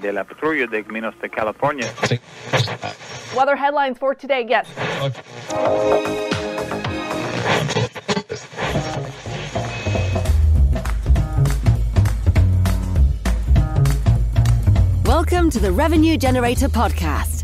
De la patrulla de Minos de California. Weather headlines for today. Yes. Welcome to the Revenue Generator Podcast,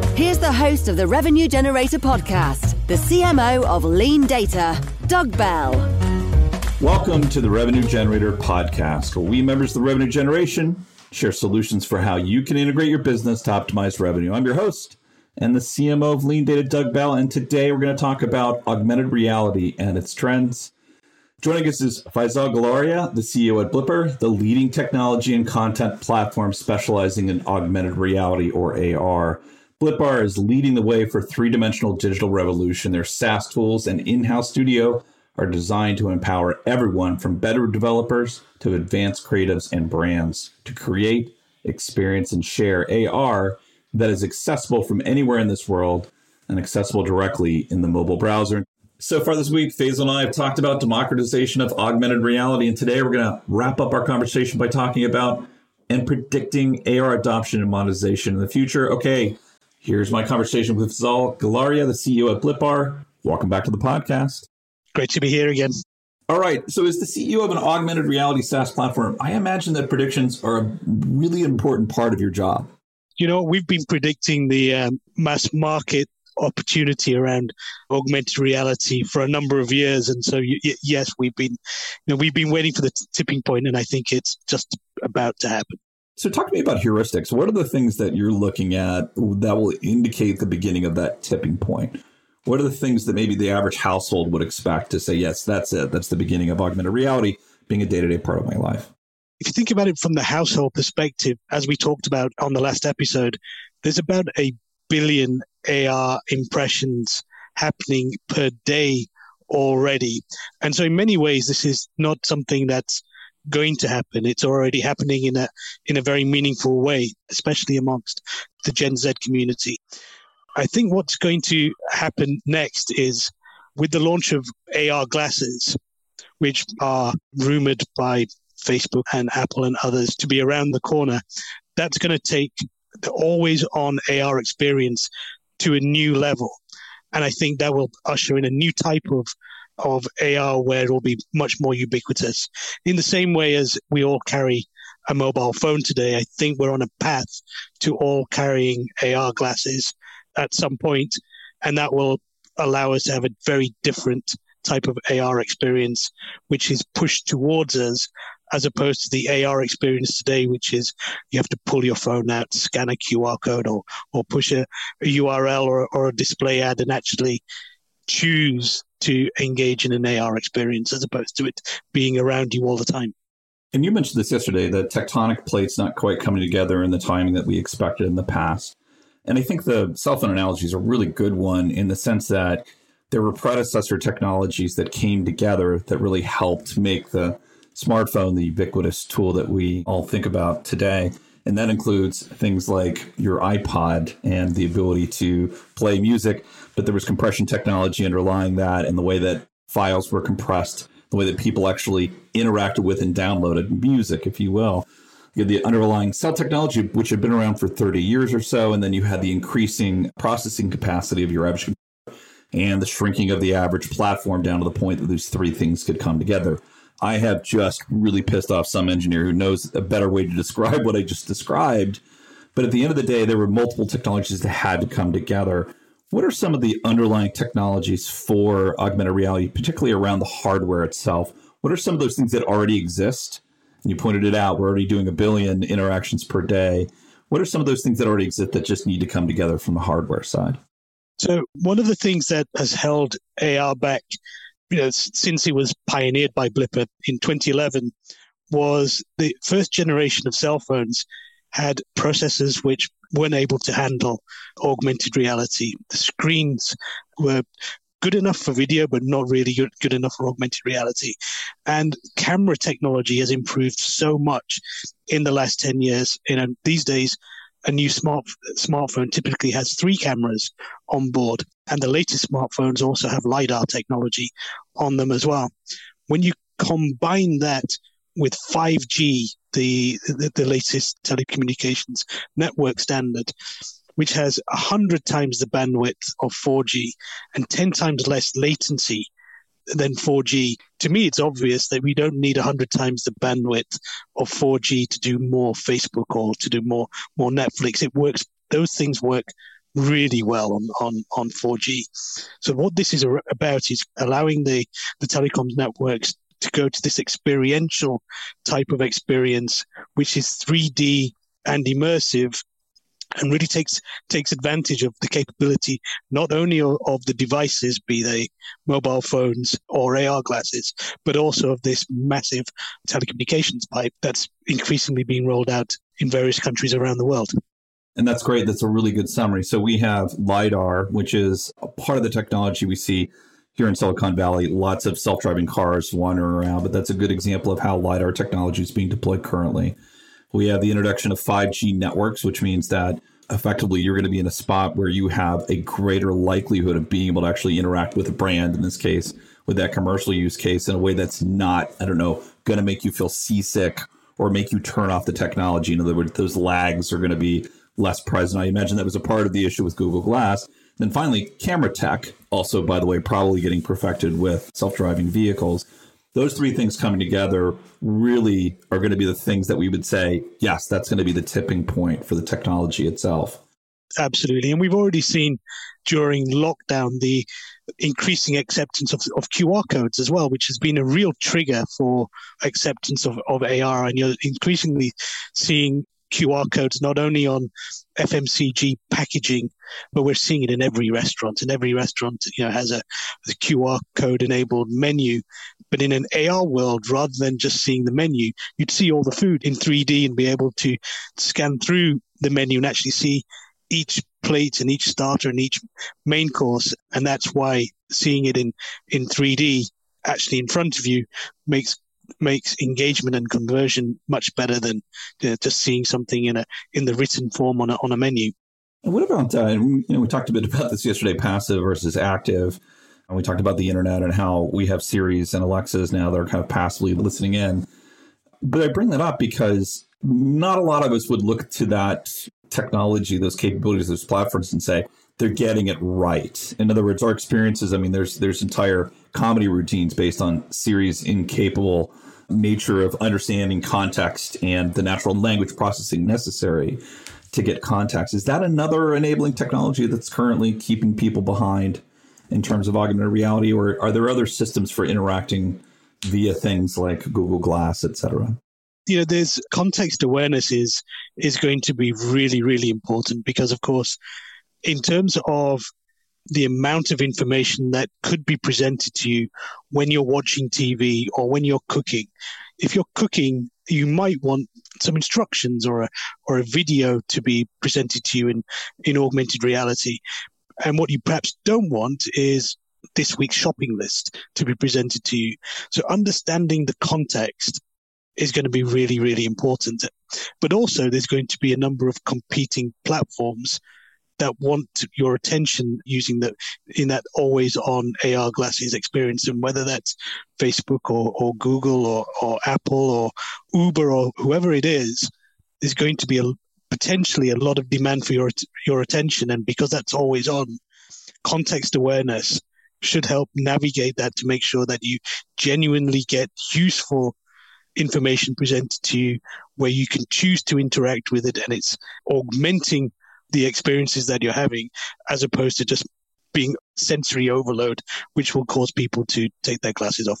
Here's the host of the Revenue Generator podcast, the CMO of LeanData, Doug Bell. Welcome to the Revenue Generator podcast, where we members of the revenue generation share solutions for how you can integrate your business to optimize revenue. I'm your host and the CMO of LeanData, Doug Bell, and today we're going to talk about augmented reality and its trends. Joining us is Faisal Galaria, the CEO at Blippar, the leading technology and content platform specializing in augmented reality or AR. Blippar is leading the way for three dimensional digital revolution. Their SaaS tools and in house studio are designed to empower everyone from better developers to advanced creatives and brands to create, experience, and share AR that is accessible from anywhere in this world and accessible directly in the mobile browser. So far this week, Faisal and I have talked about democratization of augmented reality, and today we're going to wrap up our conversation by talking about and predicting AR adoption and monetization in the future. Okay, here's my conversation with Faisal Galaria, the CEO at Blippar. Welcome back to the podcast. Great to be here again. All right. So, as the CEO of an augmented reality SaaS platform, I imagine that predictions are a really important part of your job. You know, we've been predicting the um, mass market opportunity around augmented reality for a number of years, and so y- yes, we've been, you know, we've been waiting for the t- tipping point, and I think it's just about to happen. So, talk to me about heuristics. What are the things that you're looking at that will indicate the beginning of that tipping point? What are the things that maybe the average household would expect to say, yes, that's it, that's the beginning of augmented reality being a day to day part of my life? If you think about it from the household perspective, as we talked about on the last episode, there's about a billion AR impressions happening per day already. And so in many ways, this is not something that's going to happen. It's already happening in a, in a very meaningful way, especially amongst the Gen Z community. I think what's going to happen next is with the launch of AR glasses, which are rumored by Facebook and Apple and others to be around the corner, that's going to take the always on AR experience to a new level. And I think that will usher in a new type of of AR where it will be much more ubiquitous. In the same way as we all carry a mobile phone today, I think we're on a path to all carrying AR glasses at some point, and that will allow us to have a very different type of AR experience, which is pushed towards us as opposed to the AR experience today, which is you have to pull your phone out, scan a QR code, or or push a, a URL or, or a display ad and actually choose to engage in an AR experience as opposed to it being around you all the time. And you mentioned this yesterday the tectonic plates not quite coming together in the timing that we expected in the past. And I think the cell phone analogy is a really good one in the sense that there were predecessor technologies that came together that really helped make the smartphone the ubiquitous tool that we all think about today. And that includes things like your iPod and the ability to play music. But there was compression technology underlying that and the way that files were compressed, the way that people actually interacted with and downloaded music, if you will. You had the underlying cell technology, which had been around for 30 years or so. And then you had the increasing processing capacity of your average computer and the shrinking of the average platform down to the point that these three things could come together. I have just really pissed off some engineer who knows a better way to describe what I just described. But at the end of the day, there were multiple technologies that had to come together. What are some of the underlying technologies for augmented reality, particularly around the hardware itself? What are some of those things that already exist? And you pointed it out, we're already doing a billion interactions per day. What are some of those things that already exist that just need to come together from the hardware side? So, one of the things that has held AR back you know, since it was pioneered by Blippar in 2011, was the first generation of cell phones had processors which weren't able to handle augmented reality. The screens were good enough for video, but not really good, good enough for augmented reality. And camera technology has improved so much in the last 10 years. You know, these days, a new smart smartphone typically has three cameras on board, and the latest smartphones also have lidar technology on them as well. When you combine that with 5G, the, the, the latest telecommunications network standard, which has 100 times the bandwidth of 4G and 10 times less latency than 4G. To me, it's obvious that we don't need 100 times the bandwidth of 4G to do more Facebook or to do more, more Netflix. It works, those things work really well on, on, on 4G. So what this is about is allowing the, the telecoms networks to go to this experiential type of experience, which is 3D and immersive and really takes takes advantage of the capability not only of, of, the devices, be they mobile phones or AR glasses, but also of this massive telecommunications pipe that's increasingly being rolled out in various countries around the world. And that's great. That's a really good summary. So we have LiDAR, which is a part of the technology we see here in Silicon Valley. Lots of self driving cars wandering around, but that's a good example of how LiDAR technology is being deployed currently. We have the introduction of 5G networks, which means that effectively you're going to be in a spot where you have a greater likelihood of being able to actually interact with a brand, in this case, with that commercial use case in a way that's not, I don't know, going to make you feel seasick or make you turn off the technology. In other words, those lags are going to be less present. I imagine that was a part of the issue with Google Glass. Then finally, camera tech, also, by the way, probably getting perfected with self driving vehicles. Those three things coming together really are going to be the things that we would say, yes, that's going to be the tipping point for the technology itself. Absolutely. And we've already seen during lockdown the increasing acceptance of, of QR codes as well, which has been a real trigger for acceptance of, of AR. And you're increasingly seeing QR codes not only on FMCG packaging, but we're seeing it in every restaurant. And every restaurant, you know, has a, a QR code enabled menu. But in an AR world, rather than just seeing the menu, you'd see all the food in 3D and be able to scan through the menu and actually see each plate and each starter and each main course. And that's why seeing it in, in 3D actually in front of you makes makes engagement and conversion much better than you know, just seeing something in a in the written form on a on a menu. What about uh, you know we talked a bit about this yesterday, passive versus active. And we talked about the internet and how we have Siris and Alexas now that are kind of passively listening in. But I bring that up because not a lot of us would look to that technology, those capabilities, those platforms, and say they're getting it right. In other words, our experiences. I mean, there's there's entire comedy routines based on Siri's incapable nature of understanding context and the natural language processing necessary to get context. Is that another enabling technology that's currently keeping people behind in terms of augmented reality, or are there other systems for interacting via things like Google Glass, et cetera? You know, there's context awareness is is going to be really, really important because, of course, in terms of the amount of information that could be presented to you when you're watching TV or when you're cooking. If you're cooking, you might want some instructions or a or a video to be presented to you in, in augmented reality. And what you perhaps don't want is this week's shopping list to be presented to you. So understanding the context is going to be really, really important. But also there's going to be a number of competing platforms that want your attention using the in that always on AR glasses experience, and whether that's Facebook or, or Google or, or Apple or Uber or whoever it is, there's going to be a potentially a lot of demand for your your attention, and because that's always on, context awareness should help navigate that to make sure that you genuinely get useful information presented to you where you can choose to interact with it and it's augmenting the experiences that you're having as opposed to just being sensory overload, which will cause people to take their glasses off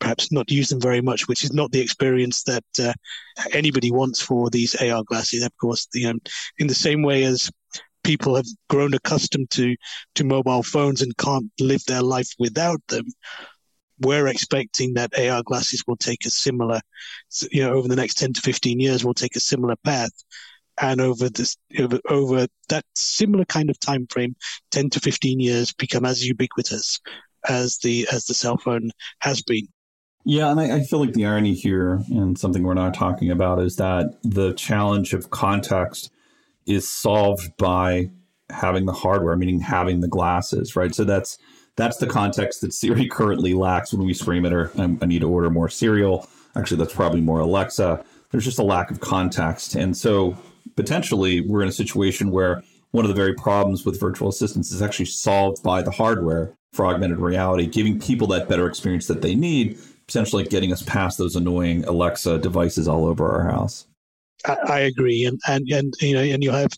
perhaps not use them very much, which is not the experience that uh, anybody wants for these AR glasses. Of course, the, um, in the same way as people have grown accustomed to, to mobile phones and can't live their life without them, we're expecting that AR glasses will take a similar, you know, over the next 10 to 15 years, will take a similar path and over this over, over that similar kind of time frame, ten to fifteen years, become as ubiquitous as the as the cell phone has been. Yeah, and I, I, feel like the irony here, and something we're not talking about, is that the challenge of context is solved by having the hardware, meaning having the glasses, right? So that's that's the context that Siri currently lacks when we scream at her. I, I need to order more cereal. Actually, that's probably more Alexa. There's just a lack of context, and so potentially we're in a situation where one of the very problems with virtual assistants is actually solved by the hardware for augmented reality, giving people that better experience that they need, potentially getting us past those annoying Alexa devices all over our house. I, I agree, and and and you know, and you have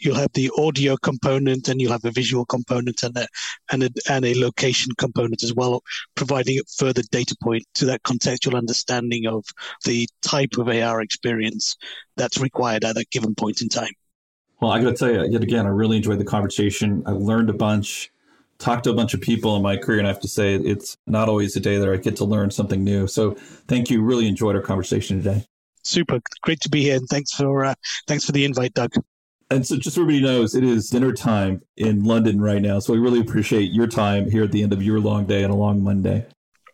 you'll have the audio component and you'll have a visual component and a, and a, and a location component as well, providing a further data point to that contextual understanding of the type of AR experience that's required at that given point in time. Well, I got to tell you, yet again, I really enjoyed the conversation. I learned a bunch, talked to a bunch of people in my career, and I have to say, it's not always a day that I get to learn something new. So, thank you. Really enjoyed our conversation today. Super, great to be here, and thanks for uh, thanks for the invite, Doug. And so, just so everybody knows, it is dinner time in London right now. So, we really appreciate your time here at the end of your long day and a long Monday.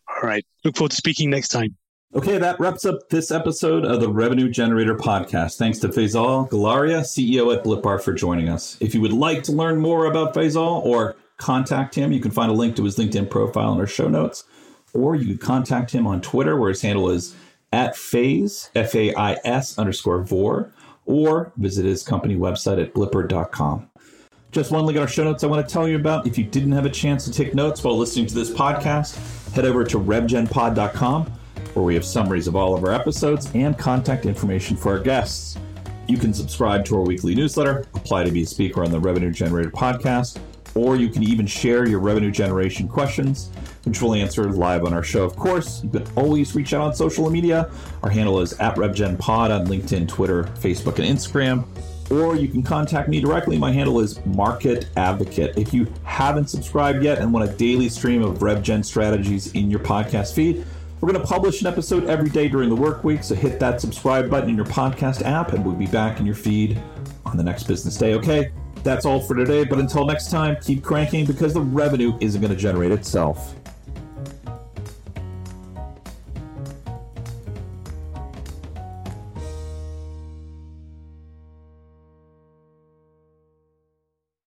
All right. Look forward to speaking next time. Okay, that wraps up this episode of the Revenue Generator Podcast. Thanks to Faisal Galaria, CEO at Blippar, for joining us. If you would like to learn more about Faisal or contact him, you can find a link to his LinkedIn profile in our show notes, or you can contact him on Twitter, where his handle is at phase, F A I S underscore Vor, or visit his company website at blippar.com. Just one link in our show notes I want to tell you about. If you didn't have a chance to take notes while listening to this podcast, head over to revgenpod.com where we have summaries of all of our episodes and contact information for our guests. You can subscribe to our weekly newsletter, apply to be a speaker on the Revenue Generator podcast, or you can even share your revenue generation questions, which we'll answer live on our show. Of course, you can always reach out on social media. Our handle is at RevGenPod on LinkedIn, Twitter, Facebook, and Instagram. Or you can contact me directly. My handle is Market Advocate. If you haven't subscribed yet and want a daily stream of RevGen strategies in your podcast feed, we're going to publish an episode every day during the work week, so hit that subscribe button in your podcast app, and we'll be back in your feed on the next business day. Okay, that's all for today, but until next time, keep cranking because the revenue isn't going to generate itself.